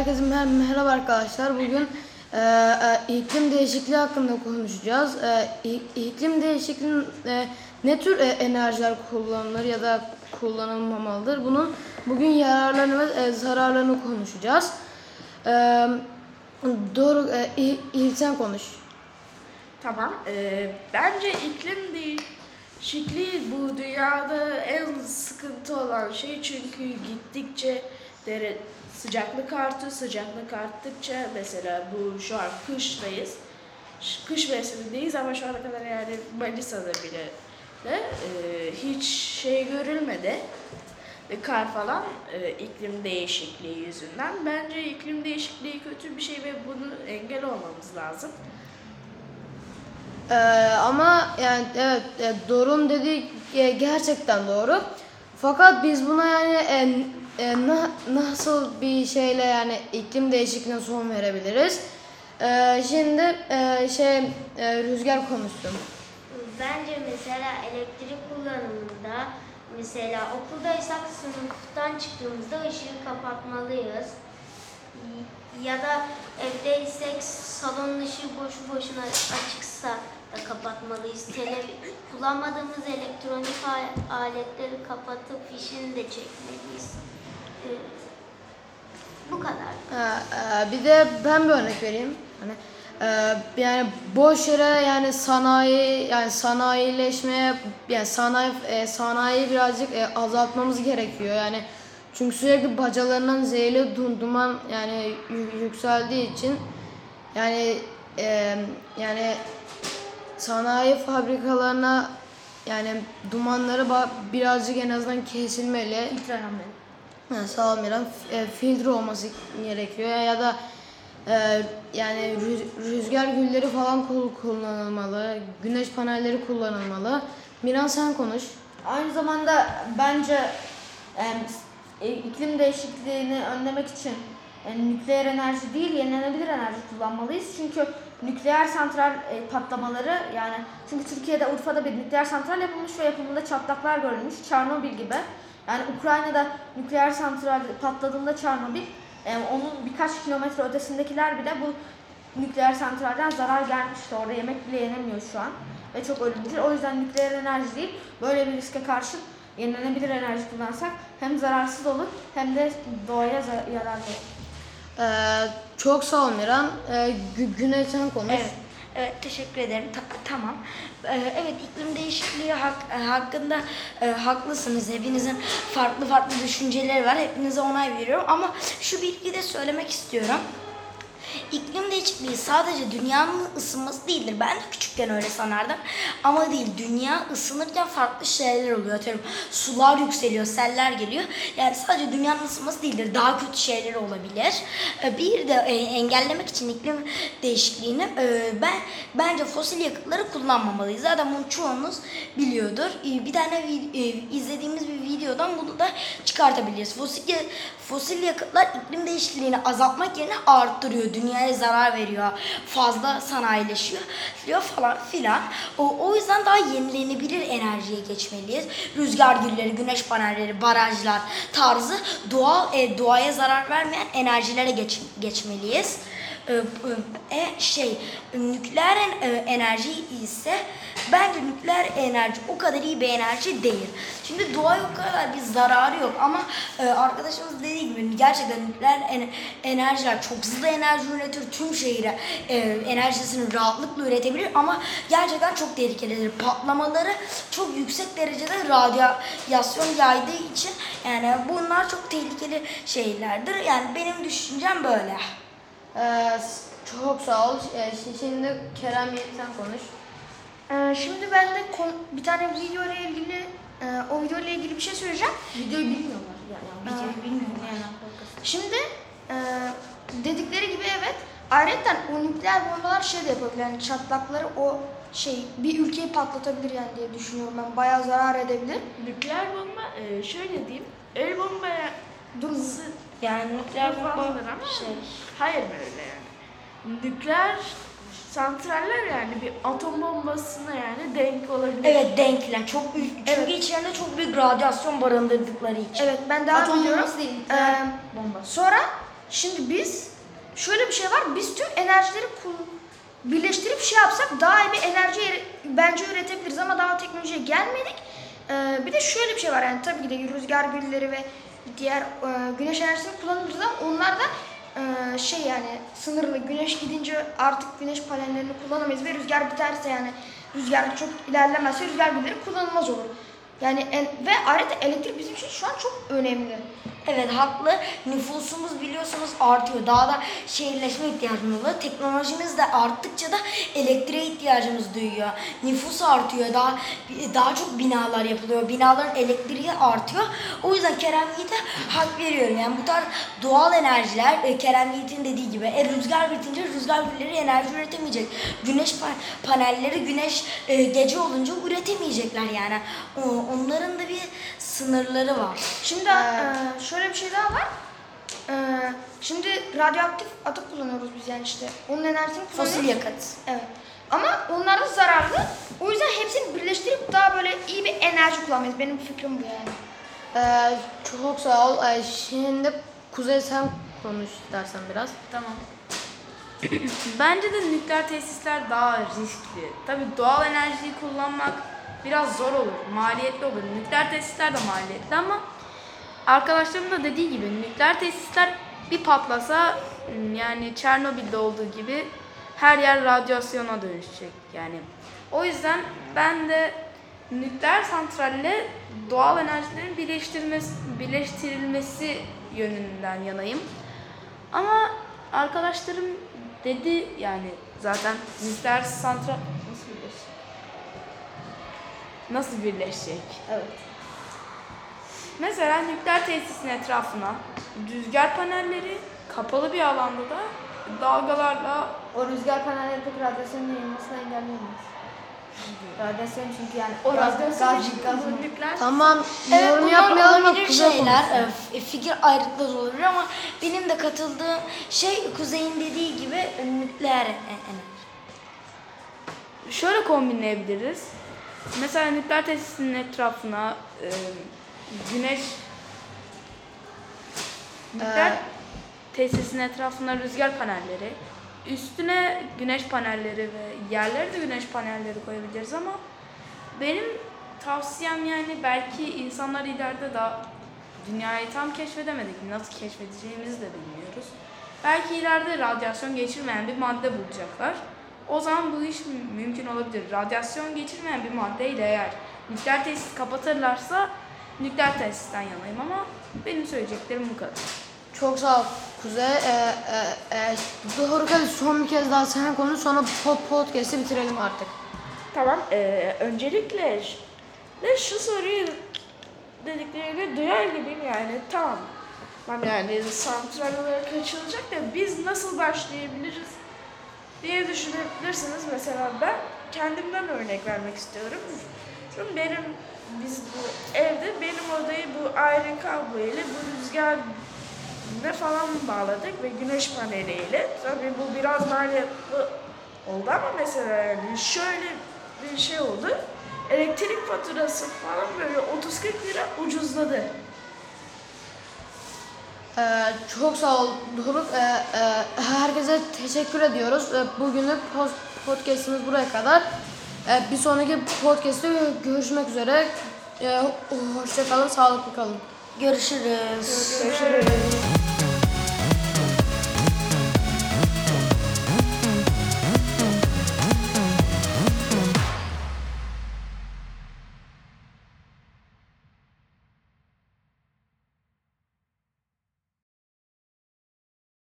herkese mer- merhaba arkadaşlar. Bugün e, e, iklim değişikliği hakkında konuşacağız. E, iklim değişikliğinin e, ne tür e, enerjiler kullanılır ya da kullanılmamalıdır? Bunun bugün yararlarını ve e, zararlarını konuşacağız. E, doğru, e, İlk sen konuş. Tamam. Ee, bence iklim değişikliği bu dünyada en sıkıntı olan şey çünkü gittikçe dere, sıcaklık artıyor. Sıcaklık arttıkça mesela bu şu an kıştayız. Kış mevsimindeyiz ama şu ana kadar yani Manisa'da bile de e, hiç şey görülmedi. Ve kar falan e, iklim değişikliği yüzünden. Bence iklim değişikliği kötü bir şey ve bunu engel olmamız lazım. Ee, ama yani evet e, Doruk'un dediği e, gerçekten doğru. Fakat biz buna yani e, e, na- nasıl bir şeyle yani iklim değişikliğine son verebiliriz? Ee, şimdi e, şey e, Rüzgar konuşsun. Bence mesela elektrik kullanımında mesela okuldaysak sınıftan çıktığımızda ışığı kapatmalıyız. Ya da evdeysek salonun ışığı boşu boşuna açıksa da kapatmalıyız. Tele kullanmadığımız elektronik al- aletleri kapatıp fişini de çekmeliyiz. Bu kadar. Ee, bir de ben bir örnek vereyim. Hani e, yani boş yere yani sanayi yani sanayileşmeye yani sanayi e, sanayi birazcık e, azaltmamız gerekiyor. Yani çünkü sürekli bacalarından zehirli du- duman yani yü- yükseldiği için yani e, yani sanayi fabrikalarına yani dumanları birazcık en azından kesilmeli. Ha, sağ ol Miran. F- e, filtre olması gerekiyor ya da e, yani rüz- rüzgar gülleri falan kul- kullanılmalı, güneş panelleri kullanılmalı. Miran sen konuş. Aynı zamanda bence em, e, iklim değişikliğini önlemek için e, nükleer enerji değil yenilenebilir enerji kullanmalıyız. Çünkü nükleer santral e, patlamaları yani çünkü Türkiye'de Urfa'da bir nükleer santral yapılmış ve yapımında çatlaklar görülmüş. Çernobil gibi. Yani Ukrayna'da nükleer santral patladığında Çernobil e, onun birkaç kilometre ötesindekiler bile bu nükleer santralden zarar gelmişti. Orada yemek bile yenemiyor şu an ve çok ölümcül. O yüzden nükleer enerji değil, böyle bir riske karşı yenilenebilir enerji kullansak hem zararsız olur hem de doğaya yararlı olur. E, çok sağ ol Miran. E, Gü- sen konuş. Evet, evet teşekkür ederim. Ta- tamam. Ee, evet iklim değişikliği hak- e, hakkında e, haklısınız. Hepinizin farklı farklı düşünceleri var. Hepinize onay veriyorum ama şu bilgiyi de söylemek istiyorum. İklim değişikliği sadece dünyanın ısınması değildir. Ben de küçükken öyle sanardım. Ama değil. Dünya ısınırken farklı şeyler oluyor. Atıyorum sular yükseliyor, seller geliyor. Yani sadece dünyanın ısınması değildir. Daha kötü şeyler olabilir. Ee, Bir de e, engellemek için iklim değişikliğini e, ben bence fosil yakıtları kullanmamalıyız. Zaten bunu çoğunuz biliyordur. Ee, Bir tane e, izlediğimiz bir videodan bunu da çıkartabiliriz. Fosil fosil yakıtlar iklim değişikliğini azaltmak yerine arttırıyor. Dünyaya zarar veriyor. Fazla sanayileşiyor falan filan. O, o yüzden daha yenilenebilir enerjiye geçmeliyiz. Rüzgar gülleri, güneş panelleri, barajlar tarzı doğal e, doğaya zarar vermeyen enerjilere geç, geçmeliyiz. E, e, şey nükleer e, enerji ise bence nükleer enerji o kadar iyi bir enerji değil. Şimdi doğaya o kadar bir zararı yok ama e, arkadaşımız dediği gibi gerçekten nükleer en- enerjiler çok hızlı enerji üretir. Tüm şehire e, enerjisini rahatlıkla üretebilir ama gerçekten çok tehlikelidir. Patlamaları çok yüksek derecede radyasyon yaydığı için yani bunlar çok tehlikeli şeylerdir. Yani benim düşüncem böyle. E, s- çok sağ ol. E, şi- şimdi Kerem Yiğit sen konuş. Ee, şimdi ben de bir tane video ile ilgili e, o video ile ilgili bir şey söyleyeceğim. Videoyu bilmiyorlar yani. Videoyu bilmiyorum yani. Şimdi e, dedikleri gibi evet. Ayrıca o nükleer bombalar şey de yapabilir. Yani çatlakları o şey bir ülkeyi patlatabilir yani diye düşünüyorum ben. Bayağı zarar edebilir. Nükleer bomba e, şöyle diyeyim. El bombaya Dur Yani nükleer bomba şey. hayır böyle yani. Nükleer santraller yani bir atom bombasına yani denk olabilir. Evet denkler çok büyük. Çünkü içlerinde çok büyük radyasyon barındırdıkları için. Evet ben devam Atom ediyorum. bombası değil, Ee, bombası. sonra Şimdi biz şöyle bir şey var. Biz tüm enerjileri kul- birleştirip şey yapsak bir enerji bence üretebiliriz ama daha o teknolojiye gelmedik. Ee, bir de şöyle bir şey var yani tabii ki de rüzgar gülleri ve diğer e, güneş enerjisini kullanırız ama onlar da e, şey yani sınırlı. Güneş gidince artık güneş panellerini kullanamayız ve rüzgar biterse yani rüzgar çok ilerlemezse rüzgar gülleri kullanılmaz olur. Yani en- ve ayrıca elektrik bizim için şu an çok önemli. Evet haklı. Nüfusumuz biliyorsunuz artıyor. Daha da şehirleşme ihtiyacımız oluyor. Teknolojimiz de arttıkça da elektriğe ihtiyacımız duyuyor. Nüfus artıyor. Daha daha çok binalar yapılıyor. Binaların elektriği artıyor. O yüzden Kerem Yiğit'e hak veriyorum. Yani bu tarz doğal enerjiler e, Kerem Yiğit'in dediği gibi e, rüzgar bitince rüzgar gülleri enerji üretemeyecek. Güneş pa- panelleri güneş e, gece olunca üretemeyecekler yani. O- onların da bir sınırları var. Şimdi e, şöyle bir şey daha var. E, şimdi radyoaktif atık kullanıyoruz biz yani işte. Onun enerjisini kullanıyoruz. Fosil yakıt. Evet. Ama onlar da zararlı. O yüzden hepsini birleştirip daha böyle iyi bir enerji kullanmayız. Benim fikrim bu yani. Ee, çok sağ ol. Ee, şimdi Kuzey sen konuş dersen biraz. Tamam. Bence de nükleer tesisler daha riskli. Tabii doğal enerjiyi kullanmak biraz zor olur, maliyetli olur. Nükleer tesisler de maliyetli ama arkadaşlarım da dediği gibi nükleer tesisler bir patlasa yani Çernobil'de olduğu gibi her yer radyasyona dönüşecek yani. O yüzden ben de nükleer santralle doğal enerjilerin birleştirilmesi, birleştirilmesi yönünden yanayım. Ama arkadaşlarım dedi yani zaten nükleer santral nasıl birleşecek? Nasıl birleşecek? Evet. Mesela nükleer tesisin etrafına rüzgar panelleri kapalı bir alanda da dalgalarla O rüzgar panelleri pek radyasyonun yayılmasını engelleyemez. Radyasyon çünkü yani o Radyasyon nükleer Tamam, Evet yorum yapmayalım ama Kuzey şeyler, e, fikir ayrılıkları olabilir ama benim de katıldığım şey Kuzey'in dediği gibi nükleer e- enerji. şöyle kombinleyebiliriz. Mesela nükleer tesisinin etrafına e, güneş nükleer tesisin etrafına rüzgar panelleri, üstüne güneş panelleri ve yerlere de güneş panelleri koyabiliriz ama benim tavsiyem yani belki insanlar ileride daha dünyayı tam keşfedemedik. Nasıl keşfedeceğimizi de bilmiyoruz. Belki ileride radyasyon geçirmeyen bir madde bulacaklar. O zaman bu iş mü- mümkün olabilir. Radyasyon geçirmeyen bir maddeyle eğer nükleer tesis kapatırlarsa nükleer tesisten yanayım ama benim söyleyeceklerim bu kadar. Çok sağ ol Kuzey. Ee, e, e, son bir kez daha sen konuş sonra po- podcast'i bitirelim artık. Tamam. eee, öncelikle de şu soruyu dediklerini duyar gibiyim yani. Tamam. Tamam yani santral olarak açılacak da biz nasıl başlayabiliriz diye düşünebilirsiniz. Mesela ben kendimden örnek vermek istiyorum. Çünkü benim biz bu evde benim odayı bu ayrı kablo ile bu rüzgar ne falan bağladık ve güneş paneliyle. Tabii bu biraz maliyetli oldu ama mesela yani şöyle bir şey oldu. Elektrik faturası falan böyle 30-40 lira ucuzladı. Ee, çok sağ ol Doruk. Ee, e, herkese teşekkür ediyoruz. Ee, bugünlük podcast'imiz buraya kadar. Ee, bir sonraki podcast'te görüşmek üzere. Ee, hoşça kalın, sağlıklı kalın. Görüşürüz. Görüşürüz.